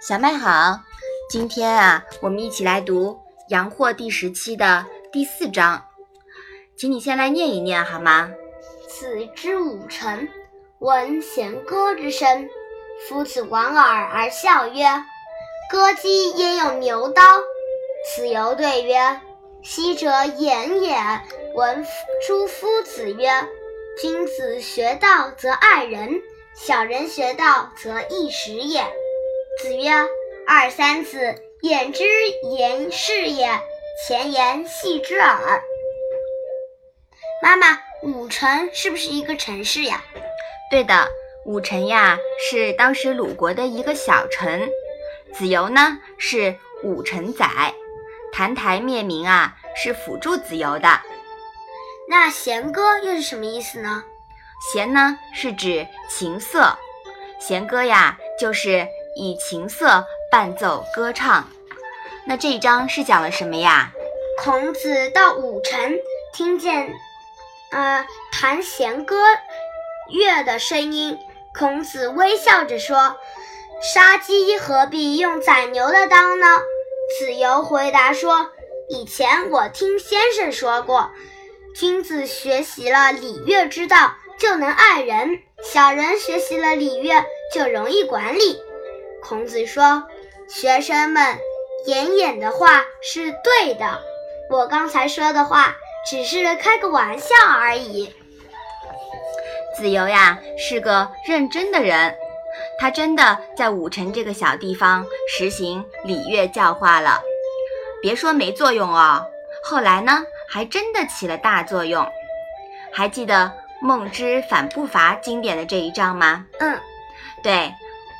小麦好，今天啊，我们一起来读《阳货》第十期的第四章，请你先来念一念好吗？子之五臣，闻弦歌之声，夫子莞尔而笑曰：“歌姬焉有牛刀？”子游对曰：“昔者言也。”闻诸夫子曰：“君子学道则爱人，小人学道则易时也。”子曰：“二三子，言之言是也，前言戏之耳。”妈妈，武城是不是一个城市呀？对的，武城呀是当时鲁国的一个小城。子游呢是武城宰，澹台灭明啊是辅助子游的。那弦歌又是什么意思呢？弦呢是指琴瑟，弦歌呀就是。以琴瑟伴奏歌唱，那这一章是讲了什么呀？孔子到武城，听见，呃，弹弦歌乐的声音。孔子微笑着说：“杀鸡何必用宰牛的刀呢？”子游回答说：“以前我听先生说过，君子学习了礼乐之道，就能爱人；小人学习了礼乐，就容易管理。”孔子说：“学生们，言言的话是对的，我刚才说的话只是开个玩笑而已。”子游呀是个认真的人，他真的在武城这个小地方实行礼乐教化了。别说没作用哦，后来呢还真的起了大作用。还记得孟之反不伐经典的这一仗吗？嗯，对。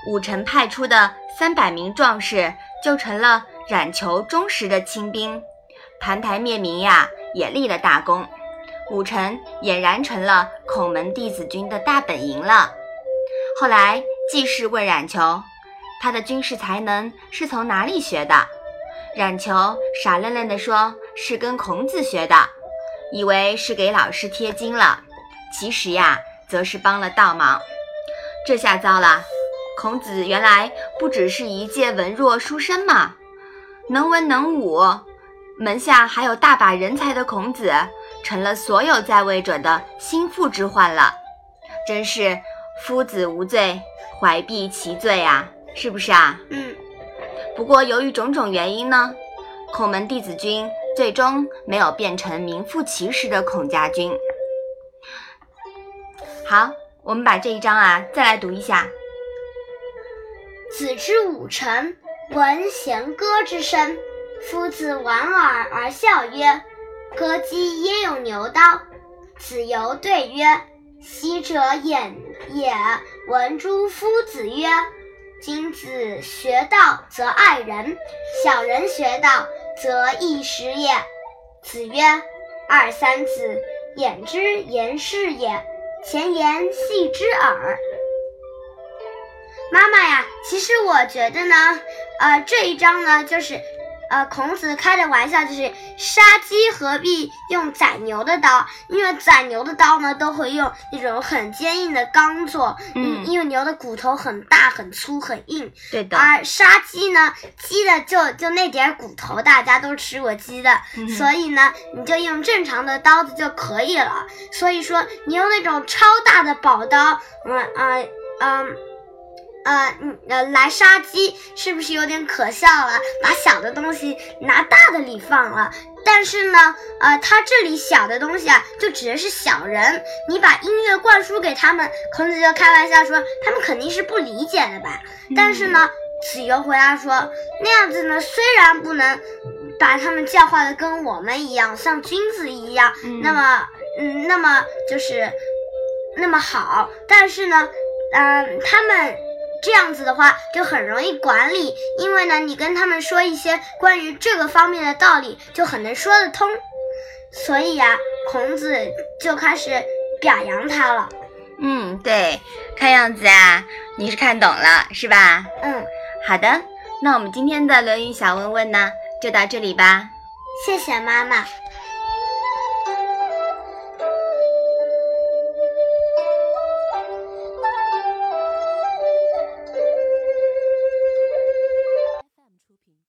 武臣派出的三百名壮士就成了冉求忠实的亲兵，盘台灭明呀也立了大功，武臣俨然成了孔门弟子军的大本营了。后来季氏问冉求，他的军事才能是从哪里学的？冉求傻愣愣地说：“是跟孔子学的。”以为是给老师贴金了，其实呀，则是帮了倒忙。这下糟了。孔子原来不只是一介文弱书生嘛，能文能武，门下还有大把人才的孔子，成了所有在位者的心腹之患了。真是夫子无罪，怀璧其罪啊，是不是啊？嗯。不过由于种种原因呢，孔门弟子军最终没有变成名副其实的孔家军。好，我们把这一章啊再来读一下。子之武臣，闻弦歌之声，夫子莞尔而笑曰：“歌姬焉有牛刀？”子游对曰：“昔者演也。”闻诸夫子曰：“君子学道则爱人，小人学道则易时也。”子曰：“二三子，言之言是也，前言戏之耳。”妈妈呀，其实我觉得呢，呃，这一章呢，就是，呃，孔子开的玩笑，就是杀鸡何必用宰牛的刀？因为宰牛的刀呢，都会用那种很坚硬的钢做，嗯，因为牛的骨头很大、很粗、很硬。对的。而杀鸡呢，鸡的就就那点骨头，大家都吃过鸡的，所以呢，你就用正常的刀子就可以了。所以说，你用那种超大的宝刀，嗯嗯嗯。呃，呃，来杀鸡是不是有点可笑了？把小的东西拿大的里放了。但是呢，呃，他这里小的东西啊，就指的是小人。你把音乐灌输给他们，孔子就开玩笑说，他们肯定是不理解的吧？但是呢，子游回答说，那样子呢，虽然不能把他们教化的跟我们一样，像君子一样，那么，嗯，那么就是那么好，但是呢，嗯，他们。这样子的话就很容易管理，因为呢，你跟他们说一些关于这个方面的道理，就很能说得通。所以呀，孔子就开始表扬他了。嗯，对，看样子啊，你是看懂了，是吧？嗯，好的，那我们今天的《论语》小问问呢，就到这里吧。谢谢妈妈。